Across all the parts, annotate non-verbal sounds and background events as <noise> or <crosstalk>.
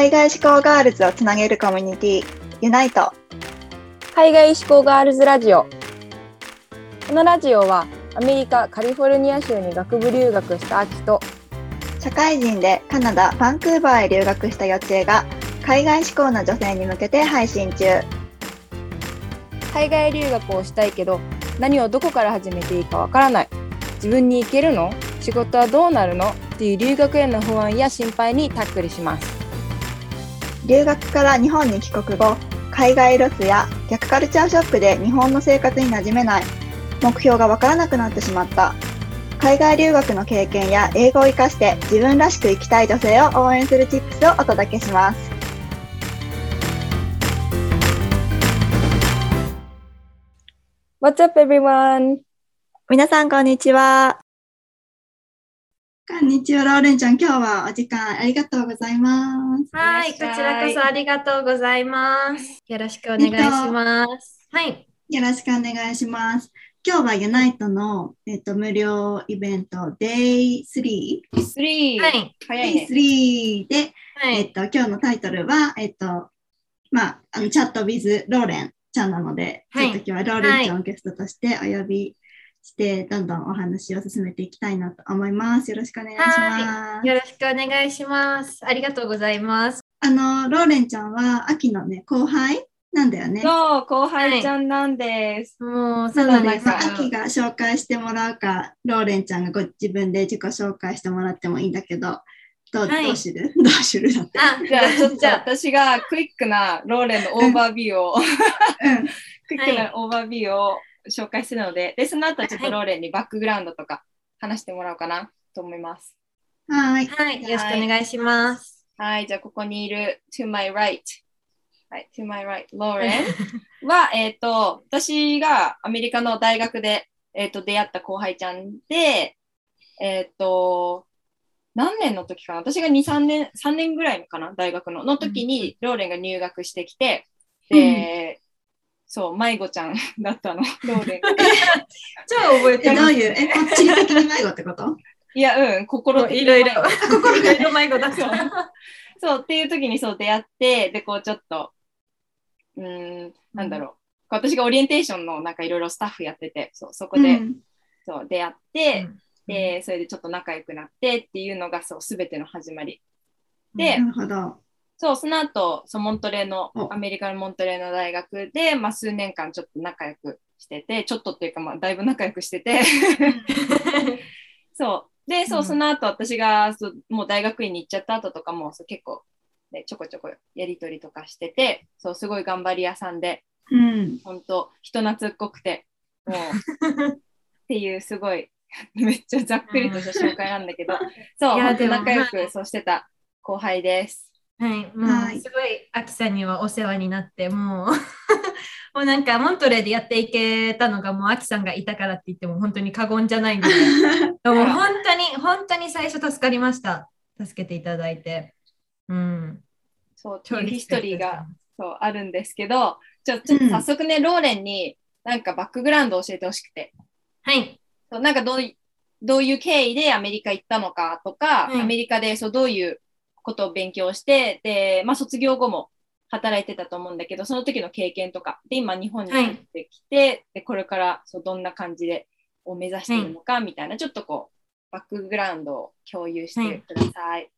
海外志向ガールズをつなげるコミュニティユナイト。海外志向ガールズラジオ。このラジオはアメリカカリフォルニア州に学部留学した秋と社会人でカナダバンクーバーへ留学した予知が海外志向の女性に向けて配信中。海外留学をしたいけど何をどこから始めていいかわからない。自分に行けるの？仕事はどうなるの？っていう留学への不安や心配にタックルします留学から日本に帰国後海外ロスや逆カルチャーショックで日本の生活に馴染めない。目標がわからなくなってしまった。海外留学の経験や英語を活かして自分らしく生きたい女性を応援するチップスをお届けします。What's up everyone? 皆さんこんにちはこんにちはローレンちゃん今日はお時間ありがとうございますはい、こちらこそありがとうございます。よろしくお願いします。はい。よろしくお願いします今日はユナイトの、えっと、無料イベント Day3 3! はい。早いね。Day3 で、はい。えっと、今日のタイトルは、えっと、まあ、あのチャット with ローレンちゃんなので、はいちょっと今日はローレンちゃんをゲストとしてお呼びして、どんどんお話を進めていきたいなと思います。よろしくお願いします。よろしくお願いします。ありがとうございます。あの、ローレンちゃんは秋のね、後輩なんだよね。そう、後輩ちゃんなんです。もう、なそうなんですまあ、秋が紹介してもらうか、ローレンちゃんがご自分で自己紹介してもらってもいいんだけど、どう,、はいどうする？<laughs> どうするだって。あ、じゃあ、ちょっとじゃあ私が quick なローレンの overview を、うん。<laughs> quick な overview を紹介するので、で、その後はちょっとローレンにバックグラウンドとか話してもらおうかなと思います。はい。はい。よろしくお願いします。はい、じゃあここにいる to my right。はい、to my right, ローレン <laughs> は、えっ、と、私がアメリカの大学で、えっ、と、出会った後輩ちゃんで、えっ、と、何年の時かな？私が2、3年、3年ぐらいかな？大学の、の時に、ローレンが入学してきて、で、そう、迷子ちゃん <laughs> だったの、<laughs> ローレン。が。超覚ええ、どういう、え、こっち的に迷子ってこと？いや、うん、心いろいろ。<laughs> 心が色迷子だそう。そうっていう時にそう出会ってでこうちょっとうーんなんだろう、私がオリエンテーションのなんかいろいろスタッフやっててそうそこで、うん。そう出会って、うん。でそれでちょっと仲良くなってっていうのがそう全ての始まり。で、なるほど。そうその後そうモントレーのおアメリカのモントレーの大学で、まあ、数年間ちょっと仲良くしててちょっとっていうか、まあ、だいぶ仲良くしてて <laughs> そう。で、そうう、んその後私がそうもう大学院に行っちゃった後とかもそう結構、ね、ちょこちょこやりとりとかしてて、そう、すごい頑張り屋さんで、うん。本当人懐っこくて、もう、<laughs> っていうすごい、<laughs> めっちゃざっくりとした紹介なんだけど、そう、本当仲良くはいそうしてた後輩です。はい、もはいうすごい、アキさんにはお世話になって、もう、<laughs> もうなんか、モントレーでやっていけたのが、もう、アキさんがいたからって言っても、本当に過言じゃないので、<laughs> でも本当に、本当に最初助かりました。助けていただいて。うん。そう、って超いうヒストリーがそうあるんですけど、ちょちょっと早速ね、ローレンになんかバックグラウンドを教えてほしくて。はい。そうなんかどういどういう経緯でアメリカ行ったのかとか、うんアメリカでそうどういうことを勉強して、で、まあ、卒業後も働いてたと思うんだけど、その時の経験とか、で、今日本に帰ってきて、で、これからそうどんな感じでを目指しているのかみたいな、ちょっとこう、バックグラウンドを共有してください。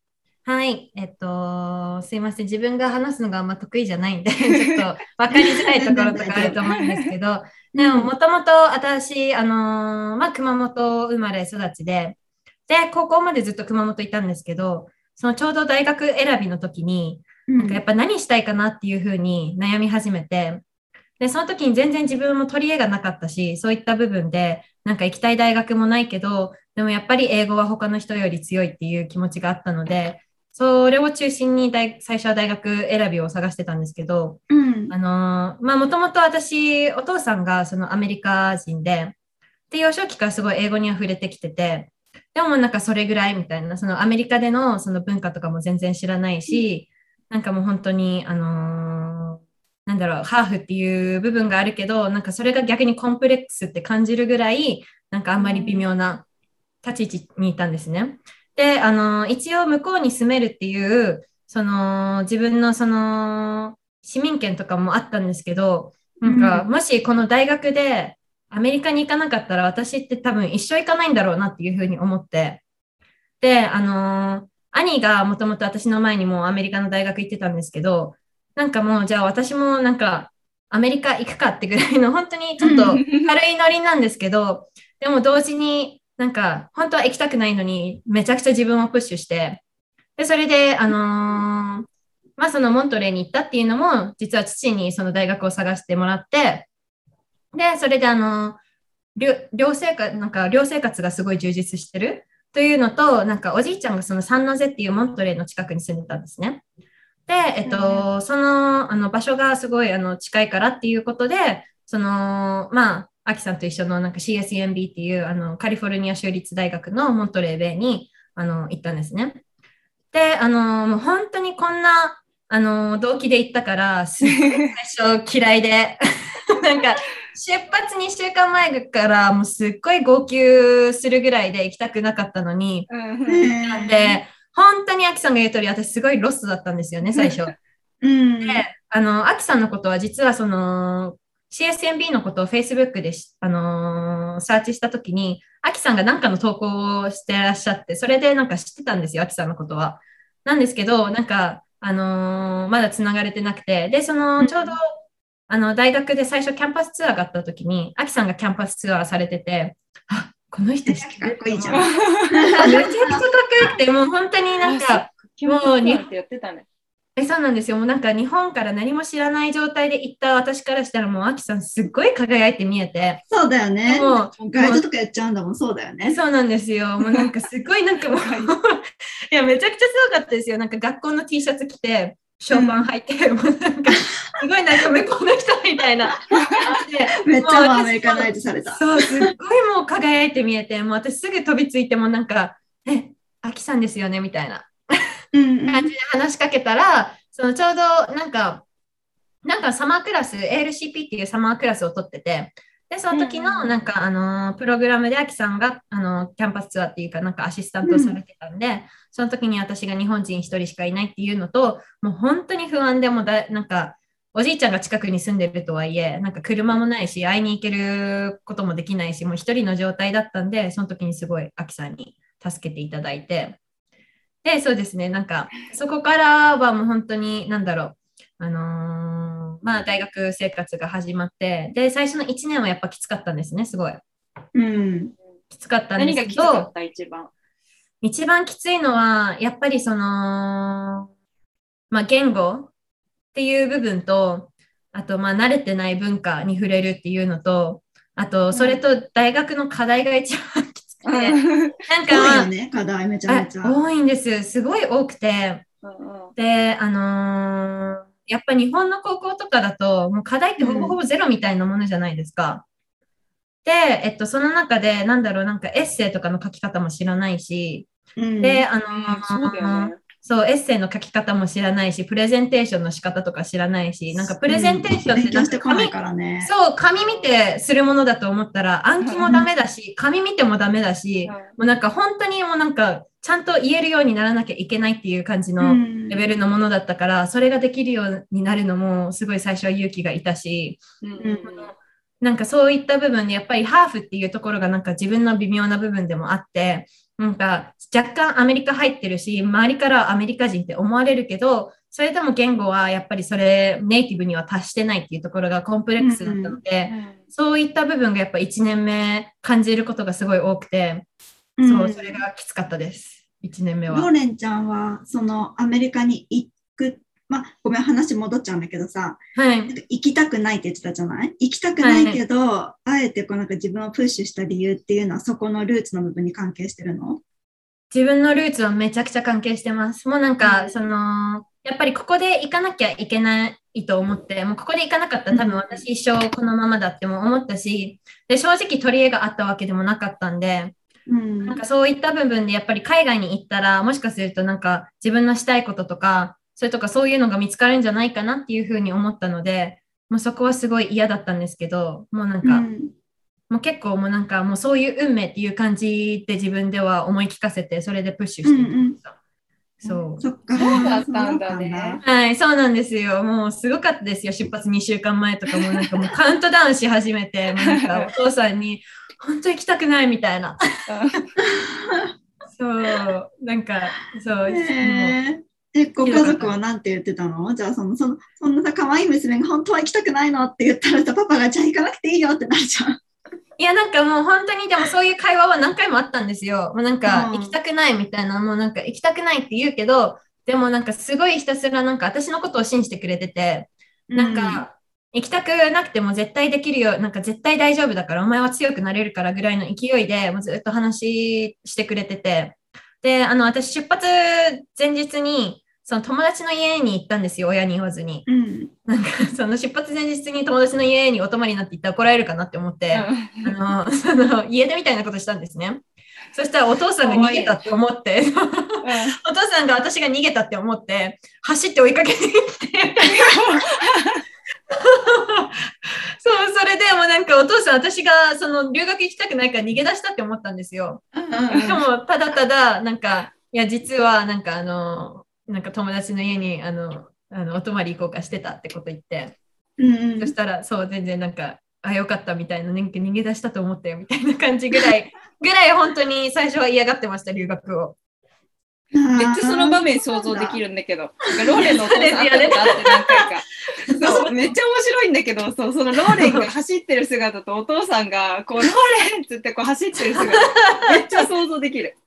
はい。えっと、すいません。自分が話すのがあんま得意じゃないんで、<laughs> ちょっと分かりづらいところとかあると思うんですけど、<laughs> でも、もともと私、あのーまあ、熊本生まれ育ちで、で、高校までずっと熊本いたんですけど、そのちょうど大学選びの時に、なんかやっぱ何したいかなっていうふうに悩み始めて、で、その時に全然自分も取り柄がなかったし、そういった部分で、なんか行きたい大学もないけど、でもやっぱり英語は他の人より強いっていう気持ちがあったので、それを中心に大最初は大学選びを探してたんですけど、うん。あのーまあ、もともと私、お父さんがそのアメリカ人で、で、幼少期からすごい英語に溢れてきてて、でもなんかそれぐらいみたいな、そのアメリカでのその文化とかも全然知らないし、なんかもう本当に、あのーなんだろう、ハーフっていう部分があるけど、なんかそれが逆にコンプレックスって感じるぐらい、なんかあんまり微妙な立ち位置にいたんですね。で、あのー一応向こうに住めるっていう、その自分のその市民権とかもあったんですけど、なんか、うんもしこの大学でアメリカに行かなかったら私って多分一生行かないんだろうなっていうふうに思って。で、あのー兄がもともと私の前にもアメリカの大学行ってたんですけど、なんかもうじゃあ私もなんかアメリカ行くかってぐらいの本当にちょっと <laughs> 軽いノリなんですけど、でも同時になんか本当は行きたくないのにめちゃくちゃ自分をプッシュして、で、それで、あのーまあそのモントレーに行ったっていうのも、実は父にその大学を探してもらって、で、それであの、寮寮生活、なんか寮生活がすごい充実してる？というのと、なんかおじいちゃんがそのサンノゼっていうモントレーの近くに住んでたんですね。で、えっと、そのあの場所がすごいあの近いからっていうことで、その、まあ、アキさんと一緒のなんか CSUMB っていうあのカリフォルニア州立大学のモントレーベイにあの行ったんですね。で、あの、もう本当にこんな、あの、動機で行ったから、すっごい最初嫌いで、<laughs> なんか、出発2週間前からもうすっごい号泣するぐらいで行きたくなかったのに、うんなんで、本当にアキさんが言う通り、私すごいロストだったんですよね、最初。うん。で、あの、アキさんのことは実はその、CSMB のことを Facebook でし、あのーサーチしたときに、アキさんが何かの投稿をしてらっしゃって、それでなんか知ってたんですよ、アキさんのことは。なんですけど、なんか、あのーまだ繋がれてなくて、で、その、ちょうど、あの、大学で最初キャンパスツアーがあったときに、アキさんがキャンパスツアーされてて、あ、この人知っかっこいいじゃん。<laughs> めちゃくちゃかっこよくて、もう本当になんか、もうにってやってたね。え、そうなんですよ。もうなんか日本から何も知らない状態で行った私からしたらもうアキさんすっごい輝いて見えて。そうだよね。もガイドとかやっちゃうんだもん、そうだよう、ね。そうなんですよ。もうなんかすごいなんかもう、<laughs> いや、めちゃくちゃすごかったですよ。なんか学校の T シャツ着て、ショーパン履いて、もうなんか、すごいなんか向こうの人みたいな。で <laughs> めっちゃアメリカナイズされた。そう、すっごいもう輝いて見えて、もう私すぐ飛びついてもなんか、え、アキさんですよねみたいな。うんうん感じで話しかけたら、そのちょうどなんか、なんかサマークラス、ALCP っていうサマークラスを取ってて、で、その時うんうんのなんか、あのープログラムでアキさんが、あのーキャンパスツアーっていうか、なんかアシスタントをされてたんで、その時に私が日本人一人しかいないっていうのと、もう本当に不安でもだ、なんか、おじいちゃんが近くに住んでるとはいえ、なんか車もないし、会いに行けることもできないし、もう一人の状態だったんで、その時にすごいアキさんに助けていただいて、で、そうですね、なんか、そこからはもう本当に、なんだろう、あのーまあ、大学生活が始まって、で、最初の1年はやっぱきつかったんですね、すごい。うん。きつかったんで何すけどがきつかっ、た一番？一番きついのは、やっぱりその、まあ、言語っていう部分と、あと、まあ、慣れてない文化に触れるっていうのと、あと、それと大学の課題が一番きつくて、なんかね、課題めちゃめちゃ。あ多いんです。すごい多くて、で、あのーやっぱ日本の高校とかだと、もう課題ってほぼほぼゼロみたいなものじゃないですか。で、えっと、その中で、なんだろう、なんかエッセイとかの書き方も知らないし、うんで、あのそうだよね。そう、エッセイの書き方も知らないし、プレゼンテーションの仕方とか知らないし、なんかプレゼンテーションってなんか紙してこないからね。そう、紙見てするものだと思ったら、暗記もダメだし、紙見てもダメだし、もうなんか本当にもうなんか、ちゃんと言えるようにならなきゃいけないっていう感じの、うんレベルのものだったから、それができるようになるのも、すごい最初は勇気がいたし、うんうん。なんかそういった部分で、やっぱりハーフっていうところがなんか自分の微妙な部分でもあって、なんか若干アメリカ入ってるし、周りからはアメリカ人って思われるけど、それでも言語はやっぱりそれネイティブには達してないっていうところがコンプレックスだったので、そういった部分がやっぱ1年目感じることがすごい多くて、うんそう、それがきつかったです。1年目は。ローレンちゃんは、そのアメリカに行く、話戻っちゃうんだけどさ、はい。行きたくないって言ってたじゃない？行きたくないけど、あえてこうなんか自分をプッシュした理由っていうのは、そこのルーツの部分に関係してるの？自分のルーツはめちゃくちゃ関係してます。もうなんか、うん。その、やっぱりここで行かなきゃいけないと思って、もうここで行かなかったら多分私一生このままだっても思ったし、で、正直取り柄があったわけでもなかったんで、うん。なんかそういった部分でやっぱり海外に行ったら、もしかするとなんか自分のしたいこととか、それとかそういうのが見つかるんじゃないかなっていうふうに思ったので、もうそこはすごい嫌だったんですけど、もうなんか、うんもう結構もうなんかもうそういう運命っていう感じで自分では思い聞かせて、それでプッシュしていきました。そう。そっか。そうだったんだねはい、そうなんですよ。もうすごかったですよ。出発2週間前とかもなんかもう <laughs> カウントダウンし始めて、なんか <laughs> お父さんに、本当行きたくないみたいな。<laughs> そう、なんか、そう、もうへーえ、ご家族はなんて言ってたの？じゃあその、その、そんなさ、可愛い娘が本当は行きたくないの？って言ったらさ、パパがじゃあ行かなくていいよってなるじゃん。いや、なんかもう本当にでもそういう会話は何回もあったんですよ。もうなんかうん行きたくないみたいな、もうなんか行きたくないって言うけど、でもなんかすごいひたすらなんか私のことを信じてくれてて、なんか、行きたくなくても絶対できるよ、なんか絶対大丈夫だから、お前は強くなれるからぐらいの勢いで、もうずっと話してくれてて。で、あの、私出発前日に、その友達の家に行ったんですよ、親に言わずに。うん。なんか、その出発前日に友達の家にお泊まりになって行ったら怒られるかなって思って、あの、<laughs> その、家出みたいなことしたんですね。そしたらお父さんが逃げたって思って、<laughs> お父さんが私が逃げたって思って、走って追いかけていって。<laughs> そう、それでもうなんかお父さん、私がその留学行きたくないから逃げ出したって思ったんですよ。でも、ただただ、なんか、いや、実は、なんかあの、なんか友達の家に、あの、あのお泊まり行こうかしてたってこと言って、うんそしたら、そう、全然なんか、あ、よかったみたいな、なんか逃げ出したと思ったよみたいな感じぐらい、<laughs> ぐらい本当に最初は嫌がってました、留学を。めっちゃその場面想像できる。るんだけど、なんかローレンのお父さん会ったことあって何回か。<laughs> そう、めっちゃ面白いんだけど、そう、そのローレンが走ってる姿とお父さんが、こう、ローレンっつってこう走ってる姿、<laughs> めっちゃ想像できる。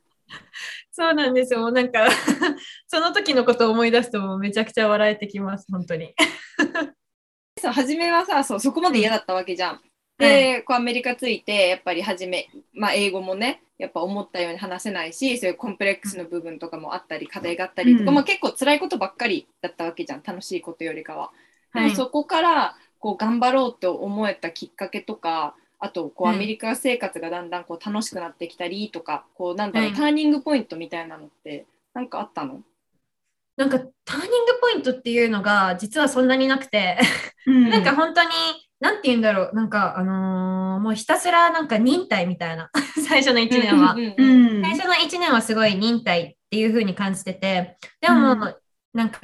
そうなんですよ。もうなんか、<laughs> その時のことを思い出すともうめちゃくちゃ笑えてきます、本当に。<laughs> そう初めはさそうそこまで嫌だったわけじゃん。で、こうアメリカ着いてやっぱり初め、まあ、英語もねやっぱ思ったように話せないしそういうコンプレックスの部分とかもあったり課題があったりとか、うんまあ、結構辛いことばっかりだったわけじゃん楽しいことよりかは。ではい。もそこからこう頑張ろうと思えたきっかけとかあとこううん。アメリカ生活がだんだんこう楽しくなってきたりとかこうなんだろう、はいターニングポイントみたいなのってなんかあったの？なんか、ターニングポイントっていうのが、実はそんなになくて、うん。<laughs> なんか本当に、なんて言うんだろう、なんか、あのーもうひたすらなんか忍耐みたいな、<laughs> 最初の1年は。うん。うんううんん。最初の1年はすごい忍耐っていう風に感じてて、でも、うん。なんか、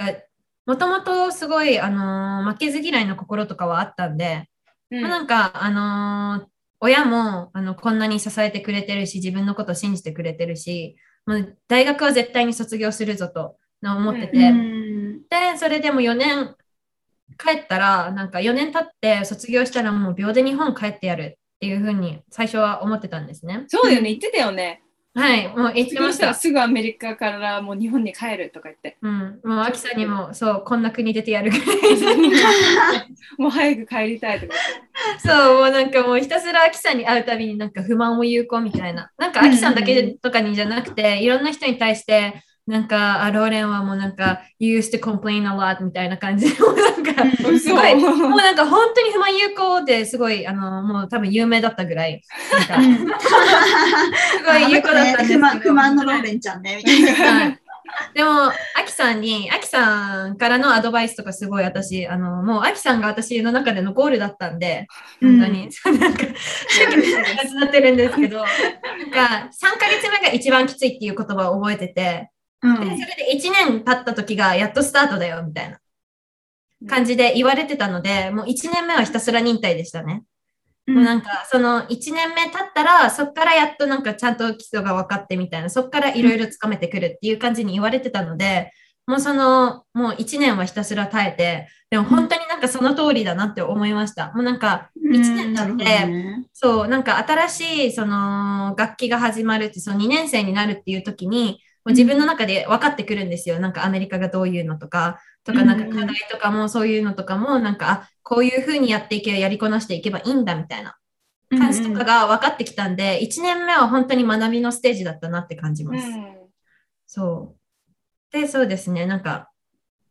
もともとすごい、あのー負けず嫌いの心とかはあったんで、うんまあ、なんか、あのー親もあのこんなに支えてくれてるし、自分のこと信じてくれてるし、もう大学は絶対に卒業するぞと思ってて、うんで、それでも4年帰ったら、なんか4年経って卒業したらもう秒で日本帰ってやるっていうふうに最初は思ってたんですね。そうだよね言ってたよね。はい、もう言ってました。すぐアメリカからもう日本に帰るとか言って。うん、もうアキさんにもそう、こんな国出てやるぐらい。<laughs> もう早く帰りたいとかそう、もうなんかもうひたすらアキさんに会うたびになんか不満を言う子みたいな。なんかアキさんだけとかにじゃなくて、いろんな人に対して、なんか、あ、ローレンはもうなんか、you used to complain a lot みたいな感じで、もうなんか。すごい、もうなんか本当に不満有効ですごい、あの、もう多分有名だったぐらい、なんか、<laughs> すごい有効だったんですけど。不満不満のローレンちゃんね、みたいな。は <laughs> いでも、アキさんに、アキさんからのアドバイスとかすごい私、あの、もうアキさんが私の中でのゴールだったんで、本当に、なんか、手伝ってるんですけど、なんか、3ヶ月目が一番きついっていう言葉を覚えてて、うんでそれで1年経った時がやっとスタートだよ、みたいな感じで言われてたので、もう1年目はひたすら忍耐でしたね。もうなんか、その1年目経ったら、そっからやっとなんかちゃんと基礎が分かってみたいな、そっからいろいろつかめてくるっていう感じに言われてたので、もうその、もう1年はひたすら耐えて、でも本当になんかその通りだなって思いました。もうなんか、うん1年経って、ね。そう、なんか新しいその楽器が始まるって、その2年生になるっていう時に、もう自分の中で分かってくるんですよ。なんかアメリカがどういうのとか、とかなんか課題とかもそういうのとかも、なんか、あ、こういうふうにやっていけばやりこなしていけばいいんだみたいな感じとかが分かってきたんで、1年目は本当に学びのステージだったなって感じます。うんそう。で、そうですね、なんか、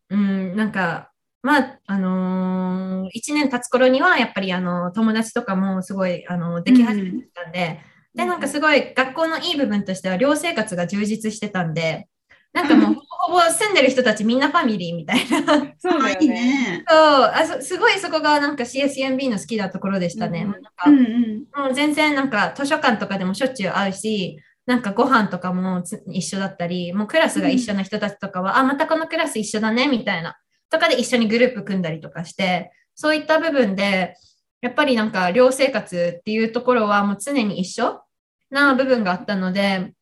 うん、なんか、まあ、あのー、1年経つ頃には、やっぱり、あの、友達とかもすごい、あの、でき始めてきたんで、で、なんかすごい、学校のいい部分としては、寮生活が充実してたんで、なんかもう、ほぼほぼ住んでる人たちみんなファミリーみたいな。そう、そうだよいいね。ね。あそすごいそこがなんか CSMB の好きなところでしたね。うんなんかうんうん。もう全然なんか図書館とかでもしょっちゅう会うし、なんかご飯とかもつ一緒だったり、もうクラスが一緒な人たちとかは、あ、またこのクラス一緒だね、みたいな。とかで一緒にグループ組んだりとかして、そういった部分で、やっぱりなんか寮生活っていうところはもう常に一緒な部分があったので、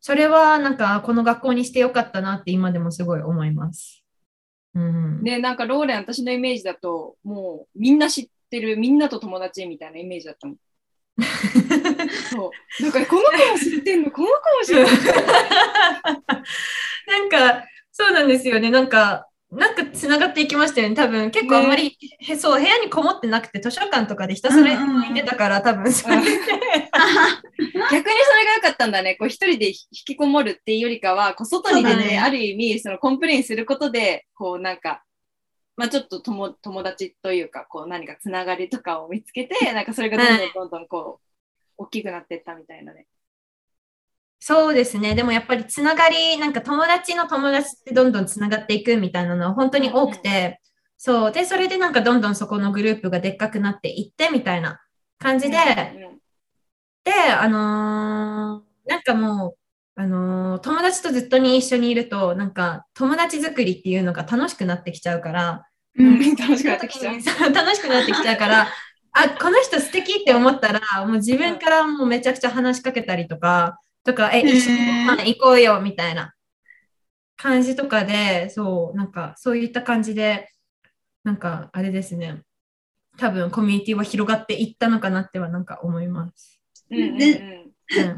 それはなんかこの学校にしてよかったなって今でもすごい思います。うん。で、なんかローレン、私のイメージだと、もうみんな知ってる、みんなと友達みたいなイメージだったもん。<laughs> そう。なんかこの子も知ってんの、この子も知ってんの。<laughs> なんか、そうなんですよね。なんか、なんかつながっていきましたよね。多分結構あんまり、へそう、部屋にこもってなくて、図書館とかでひたすら行ってたから、多分それで。<laughs> 逆にそれが良かったんだね。こう一人で引きこもるっていうよりかは、こう外に出て、そうだねある意味、その complain することで、こうなんか、まあちょっと友友達というか、こう何かつながりとかを見つけて、なんかそれがどんどんどんどんこう、大きくなっていったみたいなね。そうですね。でもやっぱりつながり、なんか友達の友達ってどんどんつながっていくみたいなのは本当に多くて、そう。で、それでなんかどんどんそこのグループがでっかくなっていってみたいな感じで、うんで、あのーなんかもう、あのー友達とずっとに一緒にいると、なんか友達作りっていうのが楽しくなってきちゃうから、うん <laughs> 楽しくなってきちゃう <laughs> 楽しくなってきちゃうから、あ、この人素敵って思ったら、もう自分からもうめちゃくちゃ話しかけたりとか、とか、え、一緒に行こうよ、みたいな感じとかで、そう、なんかそういった感じで、なんかあれですね、多分コミュニティは広がっていったのかなってはなんか思います。うんうんうんでうん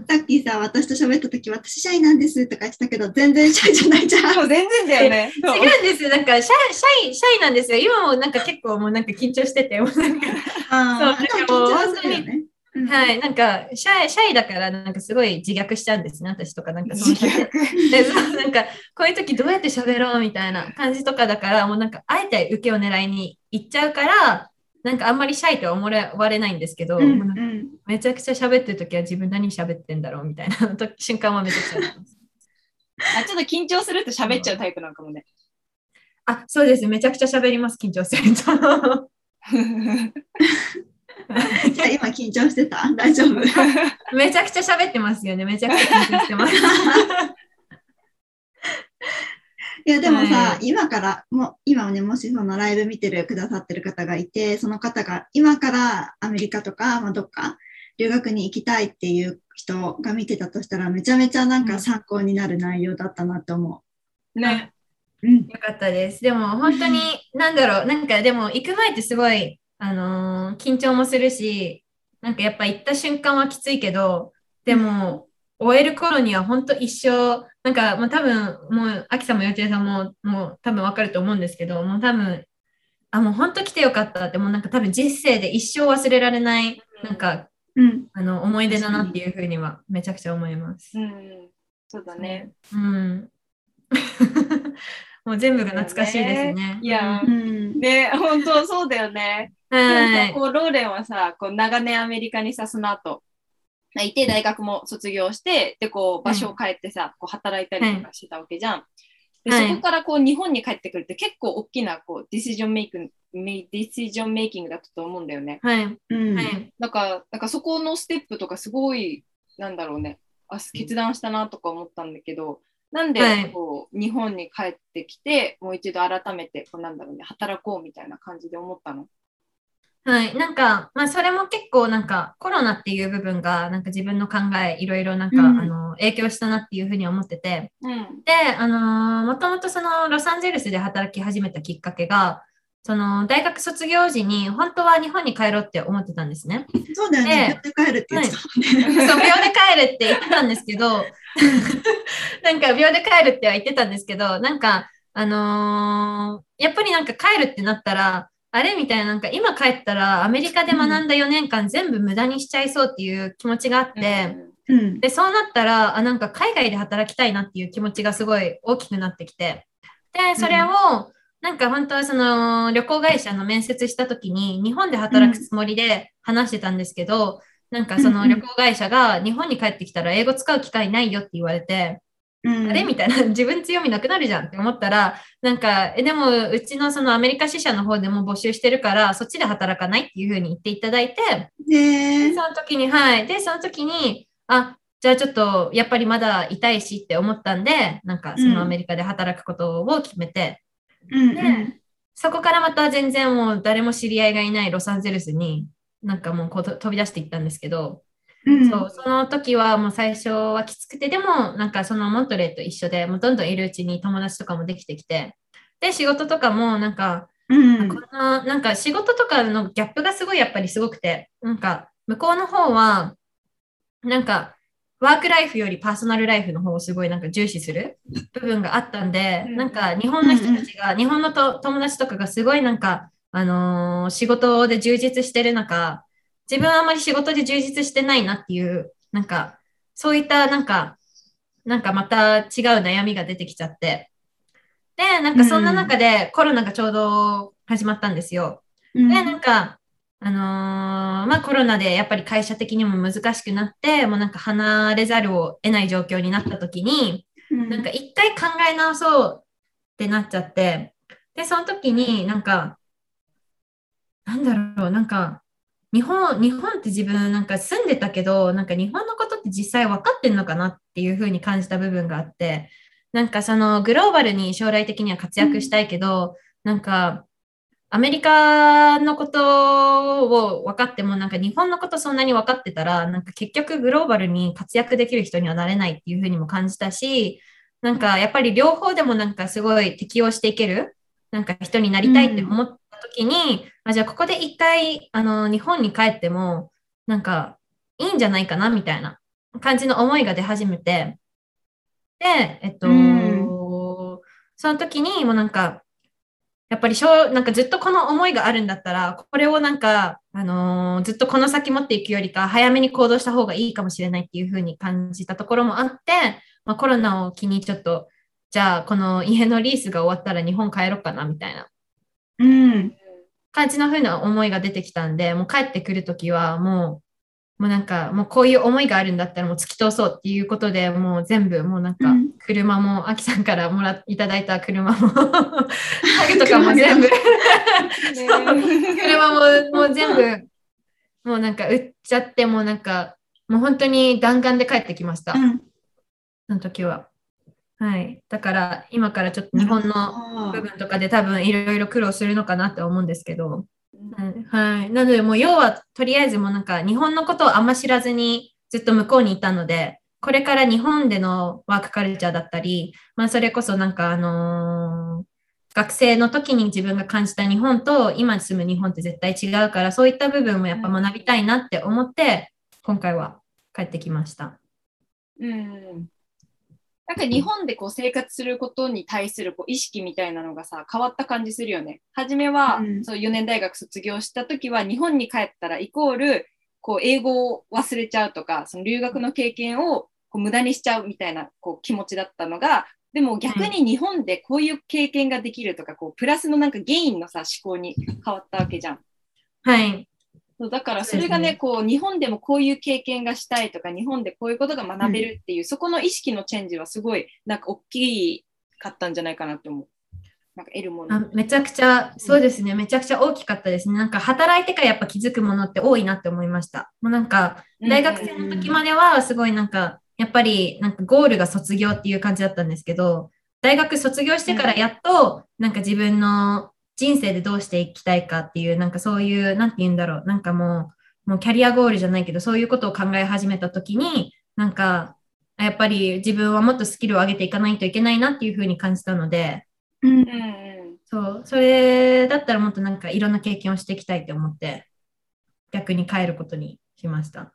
さっきさ、私と喋った時、私シャイなんですとか言ってたけど、全然シャイじゃないじゃん。そう、全然だよね。違うんですよ。なんかシャイ、シャイ、シャイなんですよ。今もなんか結構もうなんか緊張してて、もうなんかあそうあ、でも緊張するよね。うんはい、なんかシャイ、シャイだからなんかすごい自虐しちゃうんですね、私とかなんかその自虐でそうなんかこういう時どうやって喋ろうみたいな感じとかだから、もうなんかあえて受けを狙いに行っちゃうから、なんかあんまりシャイとは思われないんですけど、うんもうなんめちゃくちゃ喋ってる時は自分何喋ってんだろうみたいな時瞬間はめちゃくちゃあります。あ、ちょっと緊張すると喋っちゃうタイプなんかもね。あ、そうです。めちゃくちゃ喋ります、緊張すると。<laughs> <laughs> じゃあ今緊張してた？大丈夫？<laughs> めちゃくちゃ喋ってますよね。めちゃくちゃ緊張してます。<laughs> いやでもさ、は今からもう今ねもしそのライブ見てるくださってる方がいてその方が今からアメリカとか、まあ、どっか留学に行きたいっていう人が見てたとしたらめちゃめちゃなんか参考になる内容だったなと思ね。う。うん、よかったです。でも本当に、なんだろう、なんかでも行く前ってすごい、あのー緊張もするし、なんかやっぱ行った瞬間はきついけど、でも、終える頃には本当一生、なんかもう多分、もう、アキさんも幼稚園さんも、もう多分わかると思うんですけど、もう多分、あ、もう本当来てよかったって、もうなんか多分人生で一生忘れられない、なんか、うん、あの、思い出だなっていうふうにはめちゃくちゃ思います。うん。そうだね。うん。<laughs> もう全部が懐かしいですね。いやうんうん、ね、本当そうだよね。はい。さこうローレンはさ、こう長年アメリカにさ、その後、いて大学も卒業して、で、こう場所を変えてさ、こう働いたりとかしてたわけじゃん。ではいそこからこう日本に帰ってくるって結構大きなこうディシジョンメイクメディシジョンメイキングだったと思うんだよね。はい。うん、はい。なんか、なんかそこのステップとかすごい、なんだろうね、あ決断したなとか思ったんだけど、なんではいこう、日本に帰ってきて、もう一度改めてこうなんだろうね、働こうみたいな感じで思ったの？はい。なんか、まあ、それも結構なんか、コロナっていう部分が、なんか自分の考え、いろいろなんか、うんあの、影響したなっていうふうに思ってて、うん。で、あのーもともとその、ロサンゼルスで働き始めたきっかけが、その、大学卒業時に、本当は日本に帰ろうって思ってたんですね。そうだよね、ええやって帰るって言ってたもんね。そう、秒で帰るって言ってたんですけど、<laughs> なんか秒で帰るっては言ってたんですけど、なんか、あのーやっぱりなんか帰るってなったら、あれみたいな、なんか今帰ったらアメリカで学んだ4年間全部無駄にしちゃいそうっていう気持ちがあって、うん、で、そうなったら、あ、なんか海外で働きたいなっていう気持ちがすごい大きくなってきて、で、それを、なんか本当はその旅行会社の面接した時に日本で働くつもりで話してたんですけど、なんかその旅行会社が日本に帰ってきたら英語使う機会ないよって言われて、うん、あれ？みたいな、<laughs> 自分強みなくなるじゃんって思ったら、なんか、え、でも、うちのそのアメリカ支社の方でも募集してるから、そっちで働かないっていうふうに言っていただいて、ででその時に、はい。で、その時に、あ、じゃあちょっとやっぱりまだ痛いしって思ったんで、なんかそのアメリカで働くことを決めて、うんうん。でそこからまた全然もう誰も知り合いがいないロサンゼルスになんかもうこうと飛び出していったんですけど、うん。そうその時はもう最初はきつくてでもなんかそのモントレーと一緒でもうどんどんいるうちに友達とかもできてきてで仕事とかもなんかうんこのなんか仕事とかのギャップがすごいやっぱりすごくて、なんか向こうの方は、なんかワークライフよりパーソナルライフの方をすごいなんか重視する部分があったんで、うん。なんか日本の人たちが、日本のと友達とかがすごいなんか、あのー仕事で充実してる中、自分はあまり仕事で充実してないなっていう、なんか、そういったなんか、なんかまた違う悩みが出てきちゃって、で、なんかそんな中でコロナがちょうど始まったんですよ。うん。で、なんか、あのーまあコロナでやっぱり会社的にも難しくなって、もうなんか離れざるを得ない状況になった時に、うん。なんか一回考え直そうってなっちゃって、で、その時になんか、なんだろう、なんか、日本、日本って自分なんか住んでたけど、なんか日本のことって実際分かってんのかなっていうふうに感じた部分があって、なんかそのグローバルに将来的には活躍したいけど、なんかアメリカのことを分かっても、なんか日本のことそんなに分かってたら、なんか結局グローバルに活躍できる人にはなれないっていうふうにも感じたし、なんかやっぱり両方でもなんかすごい適応していける、なんか人になりたいって思っ時に、あじゃあここで一回あの日本に帰っても、なんかいいんじゃないかなみたいな感じの思いが出始めて、で、えっと、うん。その時にもうなんか、やっぱりしょうなんかずっとこの思いがあるんだったら、これをなんか、あのーずっとこの先持っていくよりか、早めに行動した方がいいかもしれないっていうふうに感じたところもあって、まあ、コロナを機にちょっと、じゃあこの家のリースが終わったら日本帰ろうかなみたいなうん。感じのふうな思いが出てきたんで、もう帰ってくるときはもう、もうなんか、もうこういう思いがあるんだったらもう突き通そうっていうことで、もう全部もうなんかうん、車も、アキさんからもらいただいた車も、<laughs> 家具とかも全部、車ももう全部、もうなんか売っちゃって、もうなんか、もう本当に弾丸で帰ってきました、うん。その時は。はい。だから、今からちょっと日本のあ部分とかで多分いろいろ苦労するのかなって思うんですけど、うんはい。なので、もう要はとりあえずもうなんか日本のことをあんま知らずにずっと向こうにいたので、これから日本でのワークカルチャーだったり、まあそれこそなんかあのー学生の時に自分が感じた日本と今住む日本って絶対違うから、そういった部分もやっぱ学びたいなって思って、今回は帰ってきました。うんなんか日本でこう生活することに対するこう意識みたいなのがさ変わった感じするよね。初めは、うんそう4年大学卒業した時は日本に帰ったらイコールこう英語を忘れちゃうとかその留学の経験をこう無駄にしちゃうみたいなこう気持ちだったのがでも逆に日本でこういう経験ができるとかこうプラスのなんかゲインのさ思考に変わったわけじゃん。はい。そうだからそれがねねこう日本でもこういう経験がしたいとか日本でこういうことが学べるっていう、そこの意識のチェンジはすごいなんか大きかったんじゃないかなって思う。なんか得るもの。あめちゃくちゃ、そうですね、めちゃくちゃ大きかったですね。なんか働いてからやっぱ気づくものって多いなって思いました。もうなんか、大学生の時まではすごいなんか、やっぱりなんかゴールが卒業っていう感じだったんですけど、大学卒業してからやっと、なんか自分の人生でどうしていきたいかっていう、なんかそういう、なんて言うんだろう、なんかもう、もうキャリアゴールじゃないけど、そういうことを考え始めた時に、なんか、やっぱり自分はもっとスキルを上げていかないといけないなっていうふうに感じたので、うんうんうんそう、それだったらもっとなんかいろんな経験をしていきたいって思って、逆に帰ることにしました。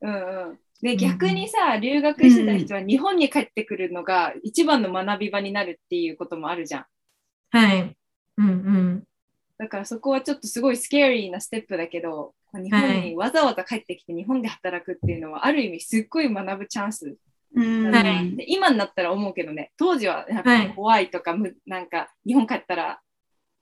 うんうんでん逆にさ留学してた人は日本に帰ってくるのが一番の学び場になるっていうこともあるじゃん。はい。うんうん。だからそこはちょっとすごいスケーリーなステップだけど日本にわざわざ帰ってきて日本で働くっていうのはある意味すっごい学ぶチャンスうん。だね、はい。で今になったら思うけどね。当時はなんはい。か怖いとか、むなんか日本帰ったら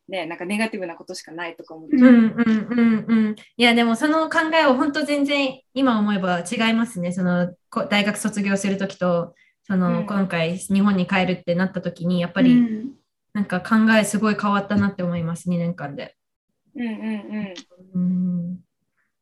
ねなんかネガティブなことしかないとか思って、うんうんうんうん。いや、でもその考えは本当全然今思えば違いますね。そのこ大学卒業するときと、その、うん。今回日本に帰るってなったときに、やっぱうりんなんか考えすごい変わったなって思います、2年間で。うんうんうんうん。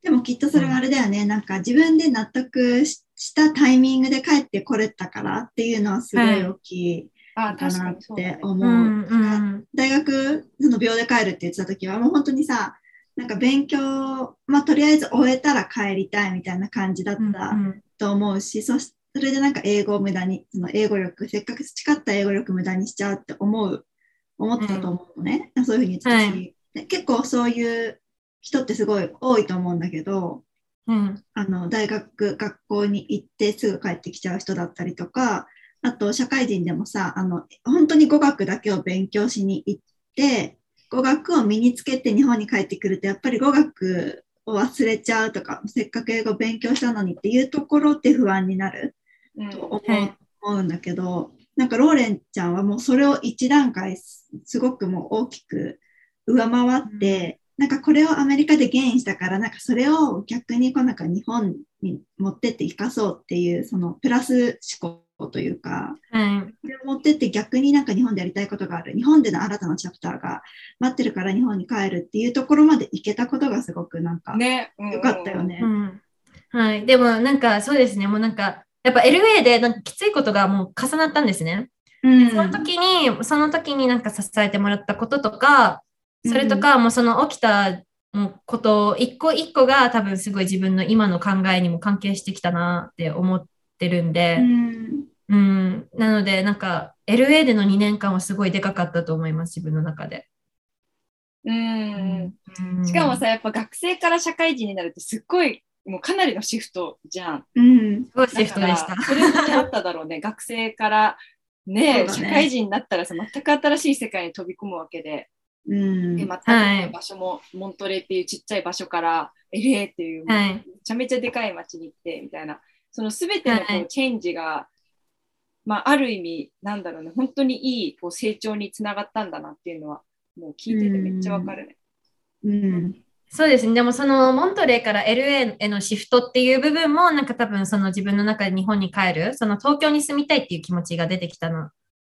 でもきっとそれはあれだよね。なんか自分で納得ししたタイミングで帰ってこれたからっていうのはすごい大きいあかなっ確かにそうだねて思う。うんうなん大学その秒で帰るって言ってた時はもう本当にさなんか勉強、まあ、とりあえず終えたら帰りたいみたいな感じだっうんたと思うし、そしそれでなんか英語を無駄にその英語力せっかく培った英語力無駄にしちゃうって思う思ってたと思うのね、そういうふうに言ってたし、はい。で結構そういう人ってすごい多いと思うんだけどうん。あの大学学校に行ってすぐ帰ってきちゃう人だったりとかあと社会人でもさあの本当に語学だけを勉強しに行って語学を身につけて日本に帰ってくるとやっぱり語学を忘れちゃうとかせっかく英語勉強したのにっていうところって不安になるうん。と思うんだけどなんかローレンちゃんはもうそれを一段階すすごくもう大きく上回って、なんかこれをアメリカでゲインしたからなんかそれを逆にこうなんか日本に持ってって生かそうっていうそのプラス思考というかはいこれを持ってって逆になんか日本でやりたいことがある日本での新たなチャプターが待ってるから日本に帰るっていうところまで行けたことがすごくなんかね、うんうん良かったよね。うんはい。でもなんかそうですね。もうなんか、やっぱ LA でなんかきついことがもう重なったんですね。うん。その時に、その時になんか支えてもらったこととか、それとか、もうその起きたもうこと一個一個が多分すごい自分の今の考えにも関係してきたなって思ってるんうで、ん。うん、なのでなんか LA での2年間はすごいでかかったと思います、自分の中で。うん。うん。しかもさ、やっぱ学生から社会人になるってすっごい、もうかなりのシフトじゃん。うん。すごいシフトでした。それもあっただろうね。<laughs> 学生からねね。社会人になったらさ、全く新しい世界に飛び込むわけで、うん。でまた、はい場所もモントレーっていうちっちゃい場所から LA っていう、はい。めちゃめちゃでかい街に行ってみたいな、その全てのこう、はいチェンジが、まあ、ある意味、なんだろうね、本当にいいこう成長につながったんだなっていうのは、もう聞いててめっちゃわかるね。うんそうですね。でもそのモントレーから LA へのシフトっていう部分もなんか多分その自分の中で日本に帰る、その東京に住みたいっていう気持ちが出てきたの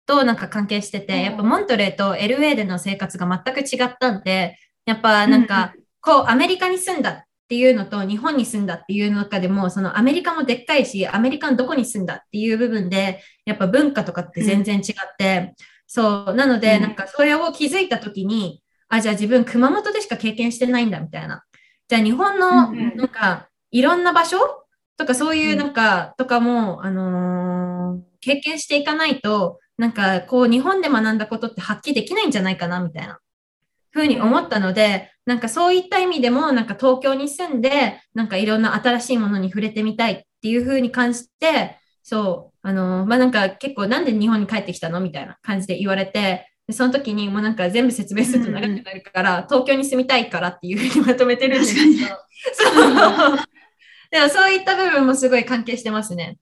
となんか関係してて、うん。やっぱモントレーと LA での生活が全く違ったんで、やっぱなんかこうアメリカに住んだっていうのと日本に住んだっていう中でも、そのアメリカもでっかいし、アメリカのどこに住んだっていう部分で、やっぱ文化とかって全然違って、そう、なのでうん。なんかそれを気づいたときに、あ、じゃあ自分熊本でしか経験してないんだみたいな。じゃあ日本のなんかいろんな場所？とかそういううん。なんか、とかも、あのー経験していかないと、なんかこう日本で学んだことって発揮できないんじゃないかなみたいな。ふうに思ったので、なんかそういった意味でもなんか東京に住んで、なんかいろんな新しいものに触れてみたいっていうふうに感じて、そう、あのーまあ、なんか結構なんで日本に帰ってきたの？みたいな感じで言われて、でその時にもうなんか全部説明すると長くなるから、東京に住みたいからっていうふうにまとめてるんですけど、<laughs> そう。でもそういった部分もすごい関係してますね。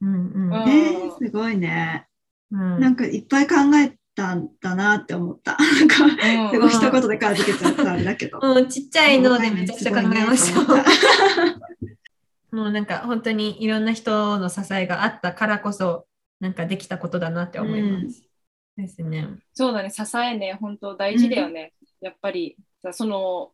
うんうん。うんえーすごいね。うんなんかいっぱい考えたんだなって思った。<laughs> なんかうんすごい一言で片付けちゃったあれだけど。<laughs> うん、ちっちゃいのでめちゃくちゃ考えました。もうなんか本当にいろんな人の支えがあったからこそ、なんかできたことだなって思います。ですね。そうだね、支えね、本当大事だよね。やっぱりさ、その、